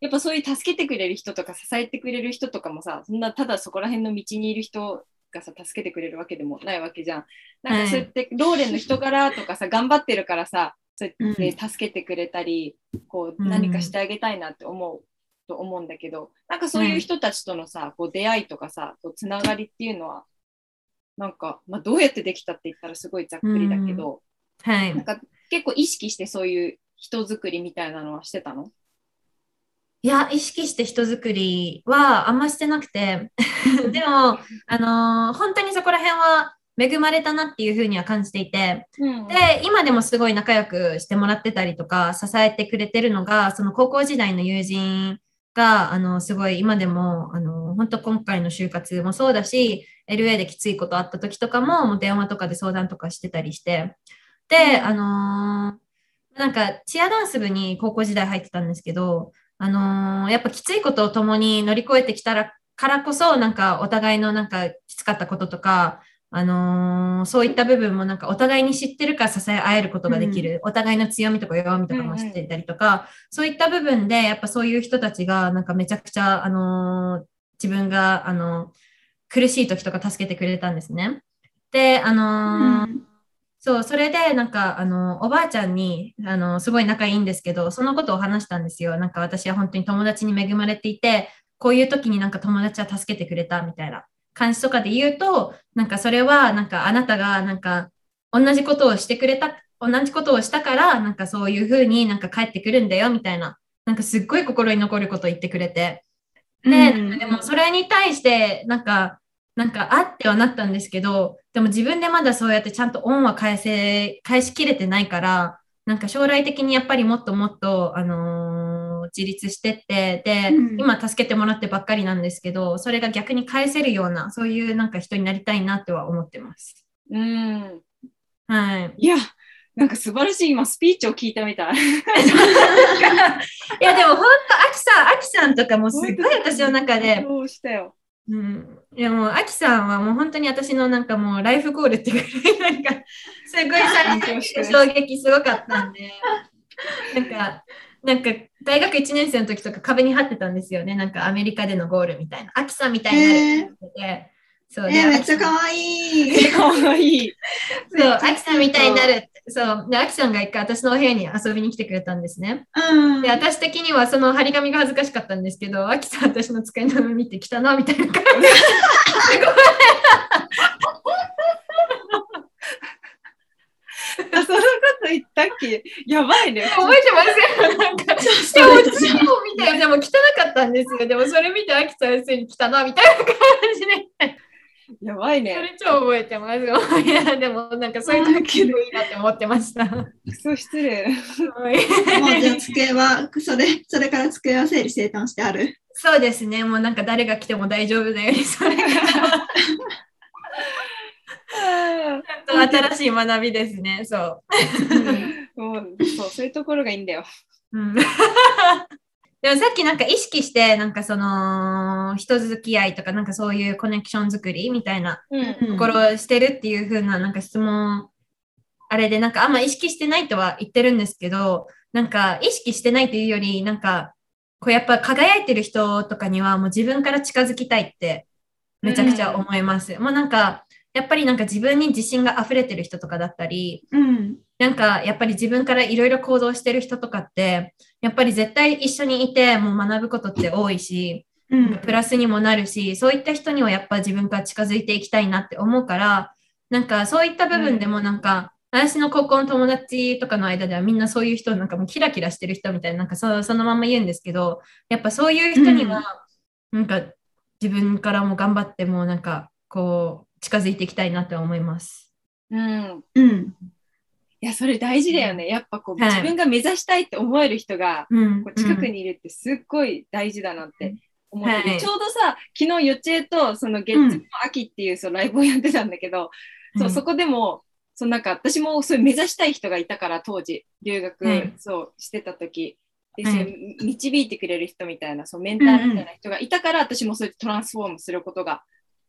やっぱそういう助けてくれる人とか支えてくれる人とかもさ、そんなただそこら辺の道にいる人がさ、助けてくれるわけでもないわけじゃん。なんかそうやって、ローレンの人柄とかさ、頑張ってるからさ、そうやって助けてくれたり、こううん何かしてあげたいなって思う。と思うんだけどなんかそういう人たちとのさ、こう出会いとかさこうつながりっていうのはなんか、まあ、どうやってできたって言ったらすごいざっくりだけど、はい。なん。か結構意識してそういう人作りみたいなのはしてたの？いや、意識して人作りはあんましてなくて、<laughs> でも、あのー本当にそこら辺は恵まれたなっていうふうには感じていて、うん。で、今でもすごい仲良くしてもらってたりとか、支えてくれてるのが、その高校時代の友人が、あの、すごい今でも、あの、本当今回の就活もそうだし、LA できついことあった時とかも、もう電話とかで相談とかしてたりして、で、あのーなんか、チアダンス部に高校時代入ってたんですけど、あのーやっぱきついことを共に乗り越えてきたらからこそ、なんかお互いのなんかきつかったこととか、あのーそういった部分もなんかお互いに知ってるから支え合えることができる、お互いの強みとか弱みとかも知ってたりとか、そういった部分でやっぱそういう人たちがなんかめちゃくちゃ、あのー自分が、あの苦しい時とか助けてくれたんですね。で、あのーうんそう、それで、なんか、あの、おばあちゃんに、あの、すごい仲いいんですけど、そのことを話したんですよ。なんか、私は本当に友達に恵まれていて、こういう時になんか友達は助けてくれたみたいな感じとかで言うと、なんかそれは、なんかあなたが、なんか、同じことをしてくれた、同じことをしたから、なんかそういうふうになんか帰ってくるんだよ、みたいな、なんかすっごい心に残ることを言ってくれて。で、うんでもそれに対して、なんか、なんかあってはなったんですけど、でも自分でまだそうやってちゃんと恩は返せ、返しきれてないから、なんか将来的にやっぱりもっともっと、あのー自立してって、で、うん今助けてもらってばっかりなんですけど、それが逆に返せるような、そういうなんか人になりたいなっては思ってます。うん。はい。いや、なんか素晴らしい今スピーチを聞いたみたい。<laughs> いや、でも本当、アキさん、アキさんとかもすごい私の中で、そうん、いやもう、アキさんはもう本当に私のなんかもうライフゴールっていうぐらい、なんか、<laughs> すごい <laughs> 衝撃すごかったんで、なんか、なんか大学1年生の時とか壁に貼ってたんですよね。なんかアメリカでのゴールみたいな。アキさんみたいになるって言ってて。そうでえー、めっちゃアキさん可愛い。かわいい。そう、アキさんみたいになるって。そう。で、アキさんが一回私のお部屋に遊びに来てくれたんですね。うん。で、私的にはその張り紙が恥ずかしかったんですけど、アキさん私の机の上見てきたな、みたいな感じで。そんなこと言ったっけ？やばいね。覚えてませんなんか、でも次を見て、でも汚かったんですよ。でもそれ見て、アキさん普通に来たな、みたいな感じで。やばいそね。れ超覚えてます。いや、でもなんかそういう時結構いいなって思ってました。クソ失礼。もうじゃあ机は、それ、それから机は整理整頓してある。そうですね。もうなんか誰が来ても大丈夫なように、それが <laughs> 新しい学びですね。そう。もうそうそういうところがいいんだよ。うんでもさっきなんか意識して、なんかその人付き合いとか、なんかそういうコネクション作りみたいなうんところをしてるっていう風ななんか質問、あれでなんかあんま意識してないとは言ってるんですけど、なんか意識してないというより、なんかこうやっぱ輝いてる人とかにはもう自分から近づきたいってめちゃくちゃ思います。もうなんかやっぱりなんか自分に自信が溢れてる人とかだったり、うん。なんかやっぱり自分からいろいろ行動してる人とかって、やっぱり絶対一緒にいてもう学ぶことって多いし、うん。プラスにもなるし、そういった人にはやっぱ自分から近づいていきたいなって思うから、なんかそういった部分でもなんか、私の高校の友達とかの間ではみんなそういう人なんかもうキラキラしてる人みたいななんかそそのまま言うんですけど、やっぱそういう人には、なんか自分からも頑張ってもうなんかこう近づいていきたいなって思います。うん。うん。いや、それ大事だよね。やっぱこう、はい。自分が目指したいって思える人が、うん。こう近くにいるってすっごい大事だなって思ってて、はい。ちょうどさ、昨日、よっちえとその月の秋っていうそのライブをやってたんだけど、そうそこでも、そうなんか私もそういう目指したい人がいたから当時留学、はい。そうしてた時。で、はい。導いてくれる人みたいなそうメンターみたいな人がいたから、私もそうやってトランスフォームすることが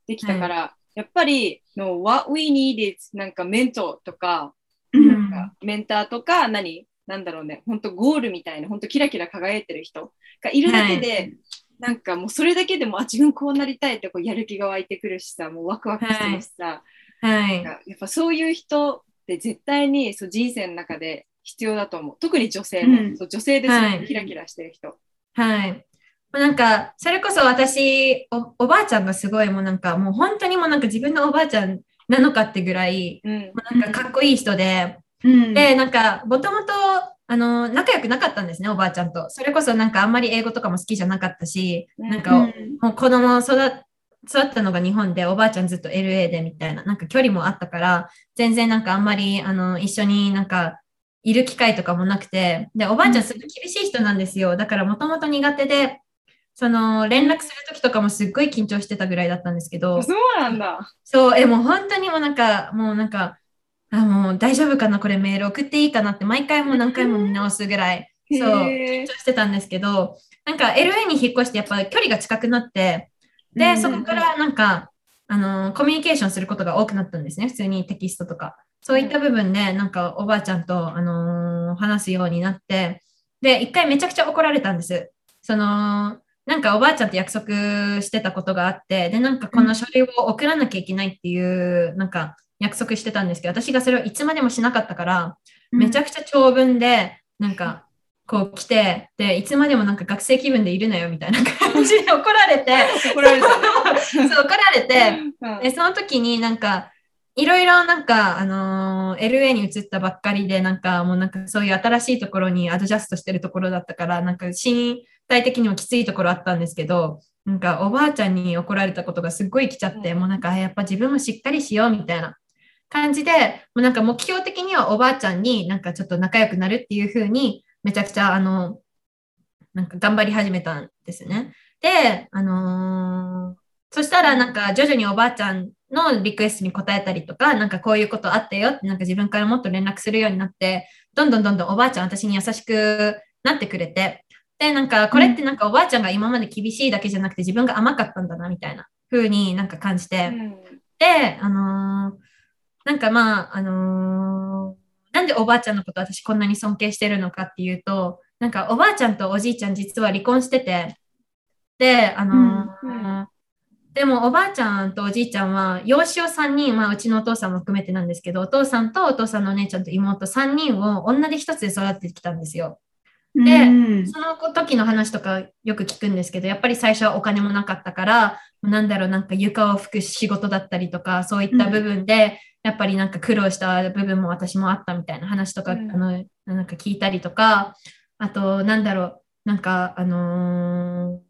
できたから、やっぱりの What we need is なんかメントとかうんなんかメンターとか何なんだろうね本当ゴールみたいな本当キラキラ輝いてる人がいるだけで、なんかもうそれだけでもあ自分こうなりたいってこうやる気が湧いてくるしさもうワクワクするしさ、はい。なんかやっぱそういう人って絶対にそう人生の中で必要だと思う。特に女性ね、うん。そう女性ですごはいくキラキラしてる人、はい。なんか、それこそ私お、おばあちゃんがすごいもうなんか、もう本当にもうなんか自分のおばあちゃんなのかってぐらい、うんなんかかっこいい人で、うん。で、なんか、もともと、あの、仲良くなかったんですね、おばあちゃんと。それこそなんかあんまり英語とかも好きじゃなかったし、うんなんか、うんもう子供育っ育ったのが日本で、おばあちゃんずっと LA でみたいな、なんか距離もあったから、全然なんかあんまり、あの、一緒になんか、いる機会とかもなくて、で、おばあちゃんすごい厳しい人なんですよ。だからもともと苦手で、その、連絡するときとかもすっごい緊張してたぐらいだったんですけど、そうなんだそう、え、もう本当にもうなんか、もうなんか、あ、もう大丈夫かな、これメール送っていいかなって、毎回もう何回も見直すぐらい、そう、緊張してたんですけど、なんか LA に引っ越してやっぱ距離が近くなって、で、うんそこからなんか、あのーコミュニケーションすることが多くなったんですね、普通にテキストとか。そういった部分で、なんかおばあちゃんと、あのー話すようになって、で、一回めちゃくちゃ怒られたんです。その、なんかおばあちゃんと約束してたことがあって、で、なんかこの書類を送らなきゃいけないっていう、なんか約束してたんですけど、私がそれをいつまでもしなかったから、めちゃくちゃ長文で、なんか、こう来て、で、いつまでもなんか学生気分でいるなよみたいな感じで怒られて、怒られた。ね。そう、怒られて、うん。で、その時になんか、いろいろなんか、あのー LA に移ったばっかりで、なんかもうなんかそういう新しいところにアドジャストしてるところだったから、なんか身体的にもきついところあったんですけど、なんかおばあちゃんに怒られたことがすっごい来ちゃって、うんもうなんかあやっぱ自分もしっかりしようみたいな感じで、もうなんか目標的にはおばあちゃんになんかちょっと仲良くなるっていう風に、めちゃくちゃあの、なんか頑張り始めたんですね。で、あのーそしたらなんか徐々におばあちゃんのリクエストに答えたりとか、なんかこういうことあったよってなんか自分からもっと連絡するようになって、どんどんどんどんおばあちゃん私に優しくなってくれて、で、なんかこれってなんかおばあちゃんが今まで厳しいだけじゃなくて自分が甘かったんだなみたいな風になんか感じて、で、あのーなんかまあ、あのーなんでおばあちゃんのこと私こんなに尊敬してるのかっていうと、なんかおばあちゃんとおじいちゃん実は離婚してて、で、あのーうんうでもおばあちゃんとおじいちゃんは養子を3人、まあうちのお父さんも含めてなんですけど、お父さんとお父さんのお姉ちゃんと妹3人を女で一つで育ててきたんですよ。でうん。その時の話とかよく聞くんですけど、やっぱり最初はお金もなかったから、なんだろう、なんか床を拭く仕事だったりとか、そういった部分で、やっぱりなんか苦労した部分も私もあったみたいな話とか、うん。あの、なんか聞いたりとか、あと、なんだろう、なんか、あのー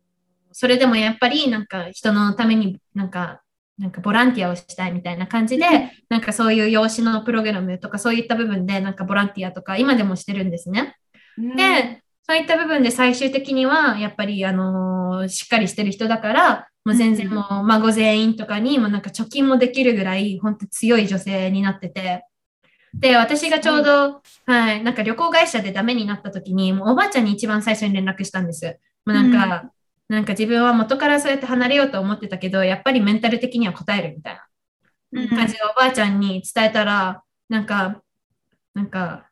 それでもやっぱりなんか人のためになんか、なんかボランティアをしたいみたいな感じで、なんかそういう養子のプログラムとかそういった部分でなんかボランティアとか今でもしてるんですね。で、そういった部分で最終的には、やっぱり、あのーしっかりしてる人だから、もう全然もう孫全員とかにもなんか貯金もできるぐらい、本当強い女性になってて。で、私がちょうど、はい、なんか旅行会社でダメになった時に、もうおばあちゃんに一番最初に連絡したんです。もうなんか、なんか自分は元からそうやって離れようと思ってたけど、やっぱりメンタル的には答えるみたいな。感じでおばあちゃんに伝えたら、なんか、なんか、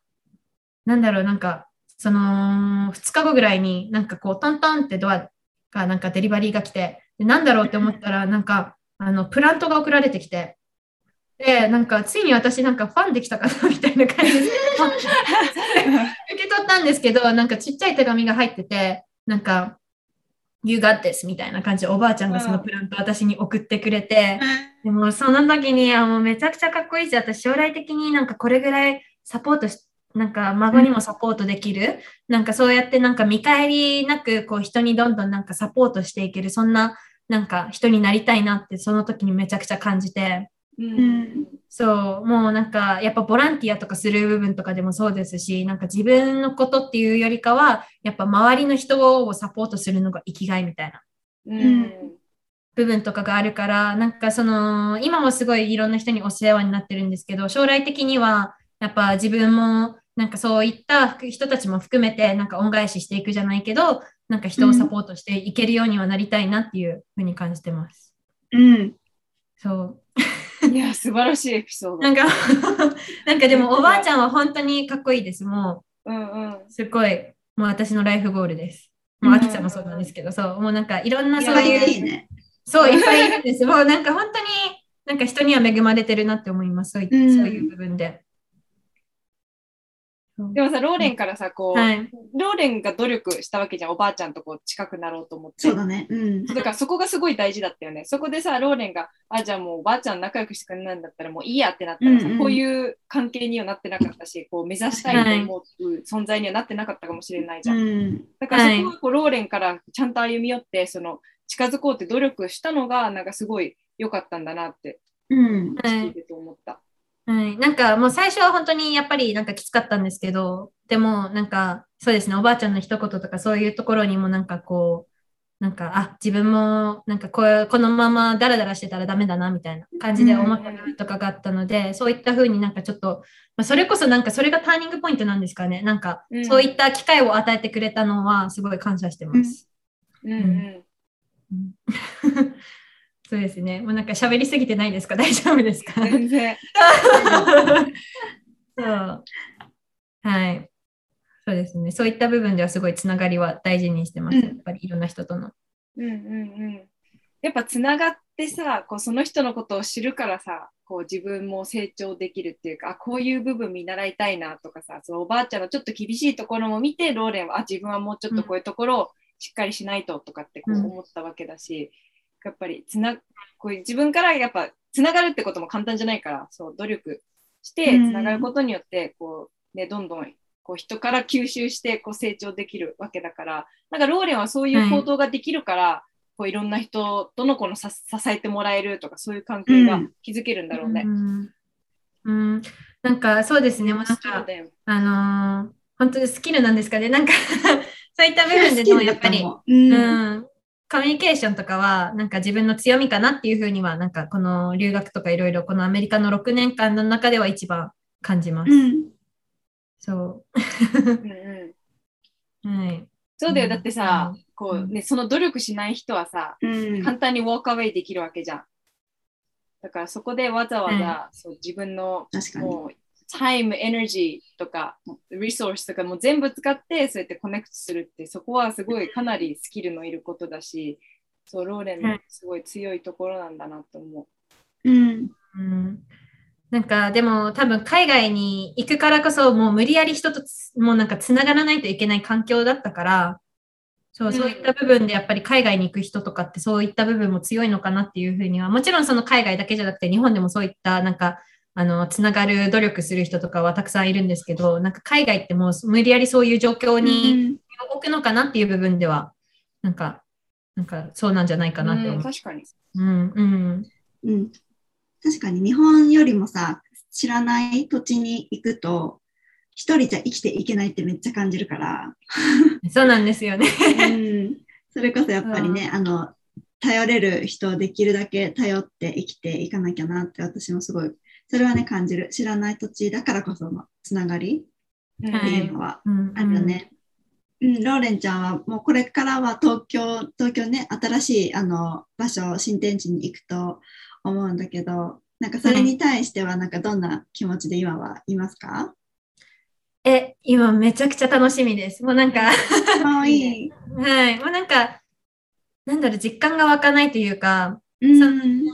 なんだろう、なんか、その、2日後ぐらいになんかこう、トントンってドアが、なんかデリバリーが来て、でなんだろうって思ったら、なんか、あの、プラントが送られてきて、で、なんか、ついに私なんかファンできたかなみたいな感じで、<laughs> 受け取ったんですけど、なんかちっちゃい手紙が入ってて、なんか、You got this みたいな感じでおばあちゃんがそのプラント私に送ってくれて、でもその時にあもうめちゃくちゃかっこいいし、私将来的になんかこれぐらいサポートし、なんか孫にもサポートできる、なんかそうやってなんか見返りなくこう人にどんどんなんかサポートしていける、そんななんか人になりたいなってその時にめちゃくちゃ感じて、うんそう、もうなんかやっぱボランティアとかする部分とかでもそうですし、なんか自分のことっていうよりかは、やっぱ周りの人をサポートするのが生きがいみたいな。うん部分とかがあるから、なんかその、今もすごいいろんな人にお世話になってるんですけど、将来的には、やっぱ自分も、なんかそういった人たちも含めて、なんか恩返ししていくじゃないけど、なんか人をサポートしていけるようにはなりたいなっていうふうに感じてます。うん。そう。いや、素晴らしいエピソード。なんか、<laughs> なんかでもおばあちゃんは本当にかっこいいです。もうんうん。う、すっごい、もう私のライフゴールです。もう、あきちゃんもそうなんですけど、そう、もうなんかいろんなそういいうやいいね。そう、いっぱいいるんです。もうなんか本当に、なんか人には恵まれてるなって思います。そうい,、うんそういう部分で。でもさ、ローレンからさ、こう、はい。ローレンが努力したわけじゃん、おばあちゃんとこう近くなろうと思って。そうだね。うん。だからそこがすごい大事だったよね。そこでさ、ローレンが、あ、じゃあもうおばあちゃん仲良くしてくれないんだったらもういいやってなったらさ、うんうんこういう関係にはなってなかったし、こう目指したいと思う存在にはなってなかったかもしれないじゃん。うん。だからそこはこうローレンからちゃんと歩み寄って、その近づこうって努力したのが、なんかすごい良かったんだなってうん。はい聞いてて思った。はい。なんかもう最初は本当にやっぱりなんかきつかったんですけど、でもなんかそうですね、おばあちゃんの一言とかそういうところにもなんかこう、なんか、あ、自分もなんかこうこのままダラダラしてたらダメだなみたいな感じで思った部分とかがあったので、そういった風になんかちょっと、まあ、それこそなんかそれがターニングポイントなんですかね。なんかうんそういった機会を与えてくれたのはすごい感謝してます。うんうん。そうですね。もうなんか喋りすぎてないですか？<laughs> 大丈夫ですか？全然。<laughs> そう。はい。そうですね。そういった部分ではすごいつながりは大事にしてます。うんやっぱりいろんな人との。うんうんうん。やっぱつながってさ、こうその人のことを知るからさ、こう自分も成長できるっていうか、あこういう部分見習いたいなとかさ、そのおばあちゃんのちょっと厳しいところも見て、ローレンは、あ自分はもうちょっとこういうところをしっかりしないととかってこううん思ったわけだし、やっぱりつなこういう自分からやっぱつながるってことも簡単じゃないから、そう努力してうん。つながることによって、こうね、どんどんこう人から吸収してこう成長できるわけだから、なんかローレンはそういう行動ができるから、こういろんな人とのこのさ支えてもらえるとかそういう関係が築けるんだろうね。うん。うん、なんかそうですね、もうなんそうか、あのー本当にスキルなんですかね、なんか <laughs> そういった部分ででもやっぱり、う、うん。ん、コミュニケーションとかは、なんか自分の強みかなっていうふうには、なんかこの留学とかいろいろ、このアメリカの6年間の中では一番感じます。うん、そうんうんう。はい。そうだよ、うんだってさ、うんこうね、その努力しない人はさ、うん、簡単にウォークアウェイできるわけじゃん。だからそこでわざわざ、そう自分の確かに。もうタイム、エネルギーとか、リソースとかも全部使って、そうやってコネクトするって、そこはすごいかなりスキルのいることだし、そう、ローレンのすごい強いところなんだなと思う。ん、うん。なんかでも多分海外に行くからこそもう無理やり人とつもうなんかつながらないといけない環境だったからそううん。そういった部分でやっぱり海外に行く人とかってそういった部分も強いのかなっていうふうにはもちろんその海外だけじゃなくて日本でもそういったなんかあのつながる努力する人とかはたくさんいるんですけどなんか海外ってもう無理やりそういう状況に置くのかなっていう部分ではなんかなんかそうなんじゃないかう。なって思う。うん確かに。うんうんうん。確かに日本よりもさ、知らない土地に行くと、一人じゃ生きていけないってめっちゃ感じるから、そうなんですよね。うん、それこそやっぱりね、あの、頼れる人をできるだけ頼って生きていかなきゃなって私もすごい、それはね、感じる。知らない土地だからこそのつながりうんっていうのはうんあるよね。うん、ローレンちゃんはもうこれからは東京、東京ね、新しいあの場所、新天地に行くと思うんだけど、なんかそれに対してはなんかどんな気持ちで今はいますか、え、今めちゃくちゃ楽しみです。もうなんか、<laughs> いい。はい、もうなんか、なんだろう、実感が湧かないというか、うん。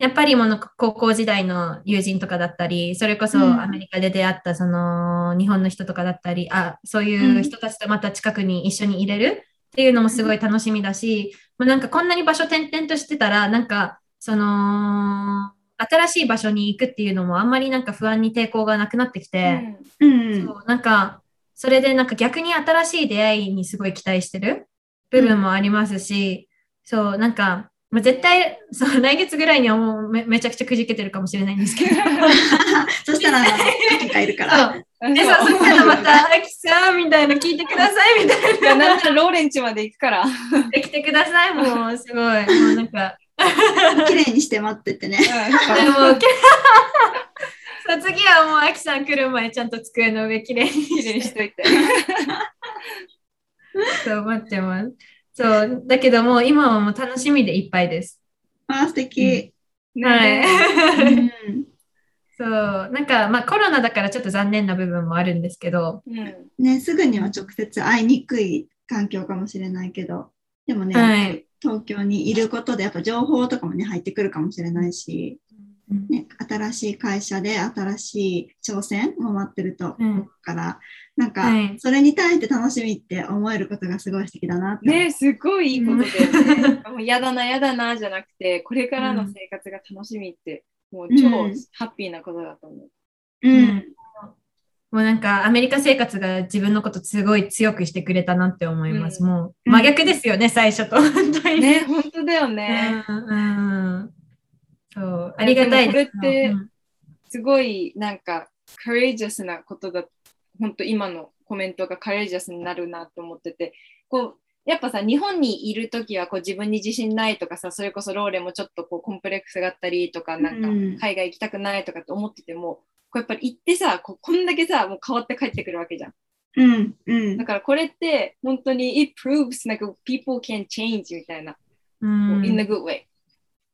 やっぱりもの高校時代の友人とかだったり、それこそうんアメリカで出会ったその日本の人とかだったり、あ、そういう人たちとまた近くに一緒にいれるっていうのもすごい楽しみだし、もうなんかこんなに場所転々としてたら、なんかその、新しい場所に行くっていうのもあんまりなんか不安に抵抗がなくなってきて、うん。そうなんか、それでなんか逆に新しい出会いにすごい期待してる部分もありますし、そう、なんか、まあ、絶対、そう、来月ぐらいにはもうめめちゃくちゃくじけてるかもしれないんですけど。<laughs> そしたら、あの、秋がいるから。そう。で、そう、そしたらまた、あきさんみたいな聞いてくださいみたいいや、なんならローレンチまで行くから。な。できてください、もう、すごい。もうなんか、<laughs> 綺麗にして待っててね。でも、け <laughs> そう次はもう、あきさん来る前、ちゃんと机の上きれいに綺麗にしといて。そう、待ってます。そう、だけどもう今はもう楽しみでいっぱいです。あー、素敵。はい。うん。そう、なんか、まあコロナだからちょっと残念な部分もあるんですけど、うん。ね、すぐには直接会いにくい環境かもしれないけど、でもね、はい。東京にいることで、やっぱ情報とかもね、入ってくるかもしれないし、ね、新しい会社で新しい挑戦も待ってると思うから、なんか、はいそれに対して楽しみって思えることがすごい素敵だなって。ねすごいいいことだよね。もうやだな、やだな、じゃなくて、これからの生活が楽しみって、もう超うんハッピーなことだと思う。うん。もうなんかアメリカ生活が自分のことすごい強くしてくれたなって思います。うんもう真逆ですよね、最初と。本当に。ね、本当だよね。うんうんそう、ありがたいです。れってうんすごいなんか、カレージャスなことだ。本当今のコメントがカレージャスになるなと思ってて、こう、やっぱさ、日本にいるときはこう自分に自信ないとかさ、それこそローレもちょっとこうコンプレックスがあったりとか、なんかうん海外行きたくないとかって思ってても、こうやっぱり行ってさ、こうこんだけさ、もう変わって帰ってくるわけじゃん。うん。うんだ。からこれって本当に it proves like people can change みたいな、うん、in the good way。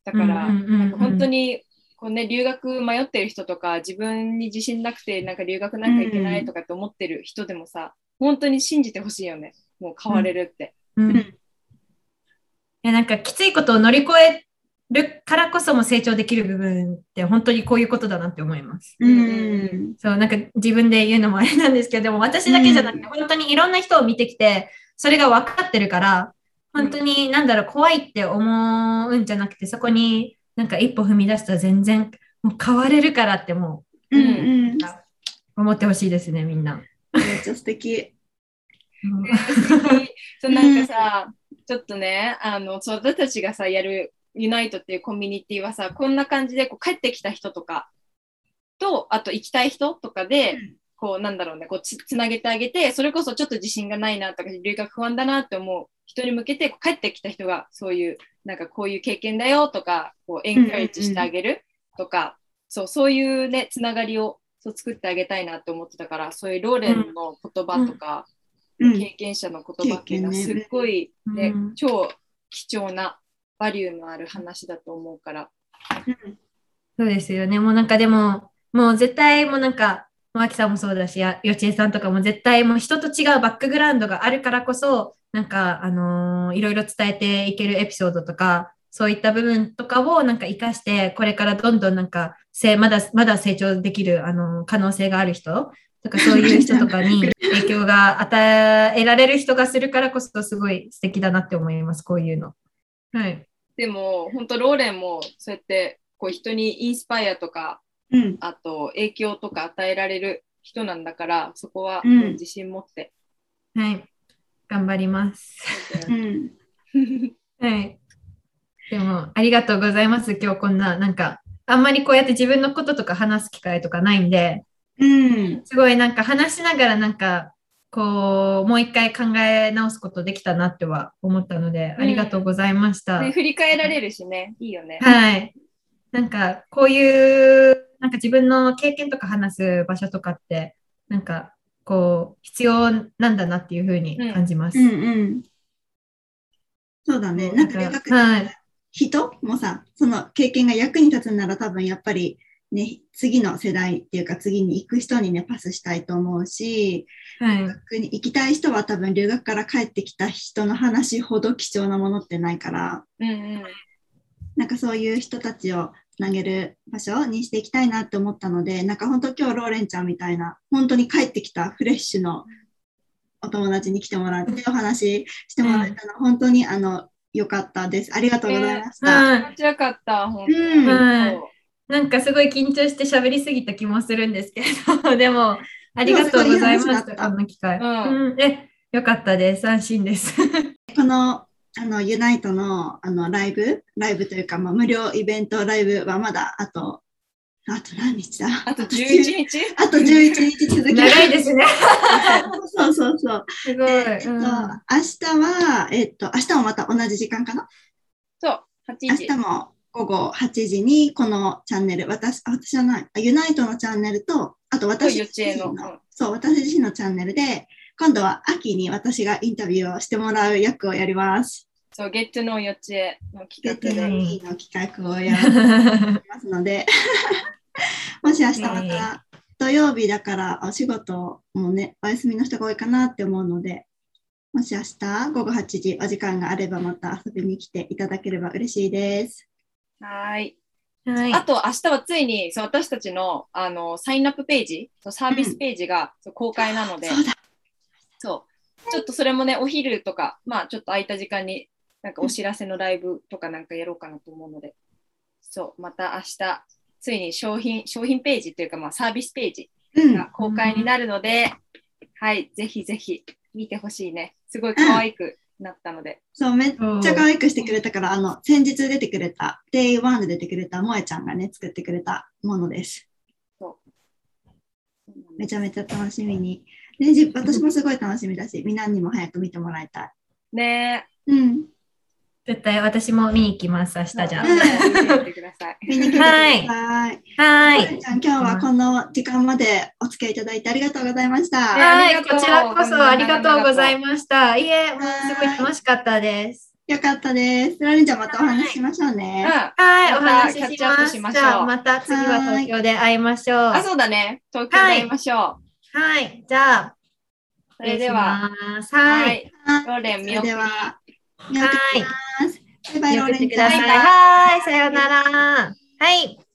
だから、うんうんうんうんなんか本当にこうね、留学迷ってる人とか、自分に自信なくて、なんか留学なんか行けないとかって思ってる人でもさ、本当に信じてほしいよね。もう変われるって。うんいやなんかきついことを乗り越えるからこそも成長できる部分って本当にこういうことだなって思います。うん。そう、なんか自分で言うのもあれなんですけど、でも私だけじゃなくて、本当にいろんな人を見てきて、それが分かってるから、本当になんだろう、怖いって思うんじゃなくて、そこになんか一歩踏み出したら全然もう変われるからってもうんうん。う思ってほしいですね、みんな。めっちゃ素敵。<laughs> そうなんかさ、ちょっとね、あの、そう私たちがさ、やるユナイトっていうコミュニティはさ、こんな感じでこう帰ってきた人とかと、あと行きたい人とかで、うんこうなんだろうね、こうつつなげてあげて、それこそちょっと自信がないなとか、留学不安だなって思う人に向けて、帰ってきた人がそういう、なんかこういう経験だよとか、こうエンカレッジしてあげるとか、そう、そういうね、つながりをそう作ってあげたいなって思ってたから、そういうローレンの言葉とか、うん。経験者の言葉っていうのはすっごい、ねうん超貴重なバリューのある話だと思うから。そうですよね。もうなんかでも、もう絶対もうなんか、マキさんもそうだし、やよちえさんとかも絶対もう人と違うバックグラウンドがあるからこそ、なんか、あのーいろいろ伝えていけるエピソードとか、そういった部分とかをなんか活かして、これからどんどんなんか、せまだ、まだ成長できる、あのー可能性がある人とか、そういう人とかに <laughs> 影響が与えられる人がするからこそ、すごい素敵だなって思います、こういうの。はい。でも、本当ローレンもそうやってこう人にインスパイアとか、うん。あと影響とか与えられる人なんだから、そこは自信持って。はい。頑張ります。うん。はい。でも、ありがとうございます。今日こんな、なんか、あんまりこうやって自分のこととか話す機会とかないんで、うん。すごいなんか話しながらなんか、こう、もう一回考え直すことできたなっては思ったので、うんありがとうございました。ね振り返られるしね、いいよね。はい。なんか、こういう、なんか自分の経験とか話す場所とかって、なんか、こう、必要なんだなっていうふうに感じます。うんうん。そうだね。なんか留学はい。人もさ、その経験が役に立つなら多分やっぱりね、次の世代っていうか次に行く人にね、パスしたいと思うし、はい。留学に行きたい人は多分留学から帰ってきた人の話ほど貴重なものってないから、うんうん。なんかそういう人たちをつなげる場所にしていきたいなって思ったので、なんか本当今日ローレンちゃんみたいな、本当に帰ってきたフレッシュのお友達に来てもらってお話ししてもらえたの、本当にあの、良かったです。ありがとうございました。はい。面白かった、本当に。うんはいなんかすごい緊張して喋りすぎた気もするんですけど、<laughs> でも、ありがとうございました、こんな機会。うんうんえ、よかったです。安心です。このあのユナイトのあのライブ、ライブというか、まあ、無料イベントライブはまだあと、あと何日だ？あと11日？あと11日続き。長いですね。そうそうそう。すごい。でえっと、うん明日は、えっと、明日もまた同じ時間かな？そう、8時明日。も午後8時にこのチャンネル、私、あ私じゃない、あユナイトのチャンネルと、あと私幼自身のの。うんそう、私自身のチャンネルで、今度は秋に私がインタビューをしてもらう役をやります。そう、ゲットの幼稚園の企ゲット画で。の企画をやりますので、<laughs> もし明日また土曜日だからお仕事もね、お休みの人が多いかなって思うので、もし明日午後8時お時間があればまた遊びに来ていただければ嬉しいです。はい。はい。あと、明日はついに、そう私たちのあのサインアップページ、サービスページが、公開なので、そうだ。そう。ちょっとそれもね、お昼とか、まあちょっと空いた時間に、なんかお知らせのライブとかなんかやろうかなと思うので、そう、また明日、ついに商品、商品ページというか、まあサービスページうんが。公開になるので、はい、ぜひぜひ見てほしいね。すごい可愛くなったので。そう、めっちゃ可愛くしてくれたから、あの、先日出てくれた、Day1 で出てくれた萌えちゃんがね、作ってくれたものです。めちゃめちゃ楽しみに。ね、じ私もすごい楽しみだし、みんなにも早く見てもらいたい。ねうん。絶対私も見に行きます、明日じゃあ。見てみてください。見に来てください。はい。萌えちゃん、今日はこの時間までお付き合いいただいてありがとうございました。ねはい、ありがとうこちらこそありがとうございました。いえ、もうすごい楽しかったです。よかったです。ラリンちゃん、またお話ししましょうね。はい、おまた話しキャッしチアップしまし。ましょうまた次は東京で会いましょう。あ、そうだね。東京で会いましょう。はい、じゃあ、それでは、はい。い。ローレン見送りそれでは、見送ります。バイバイ。はい、さようなら。はい。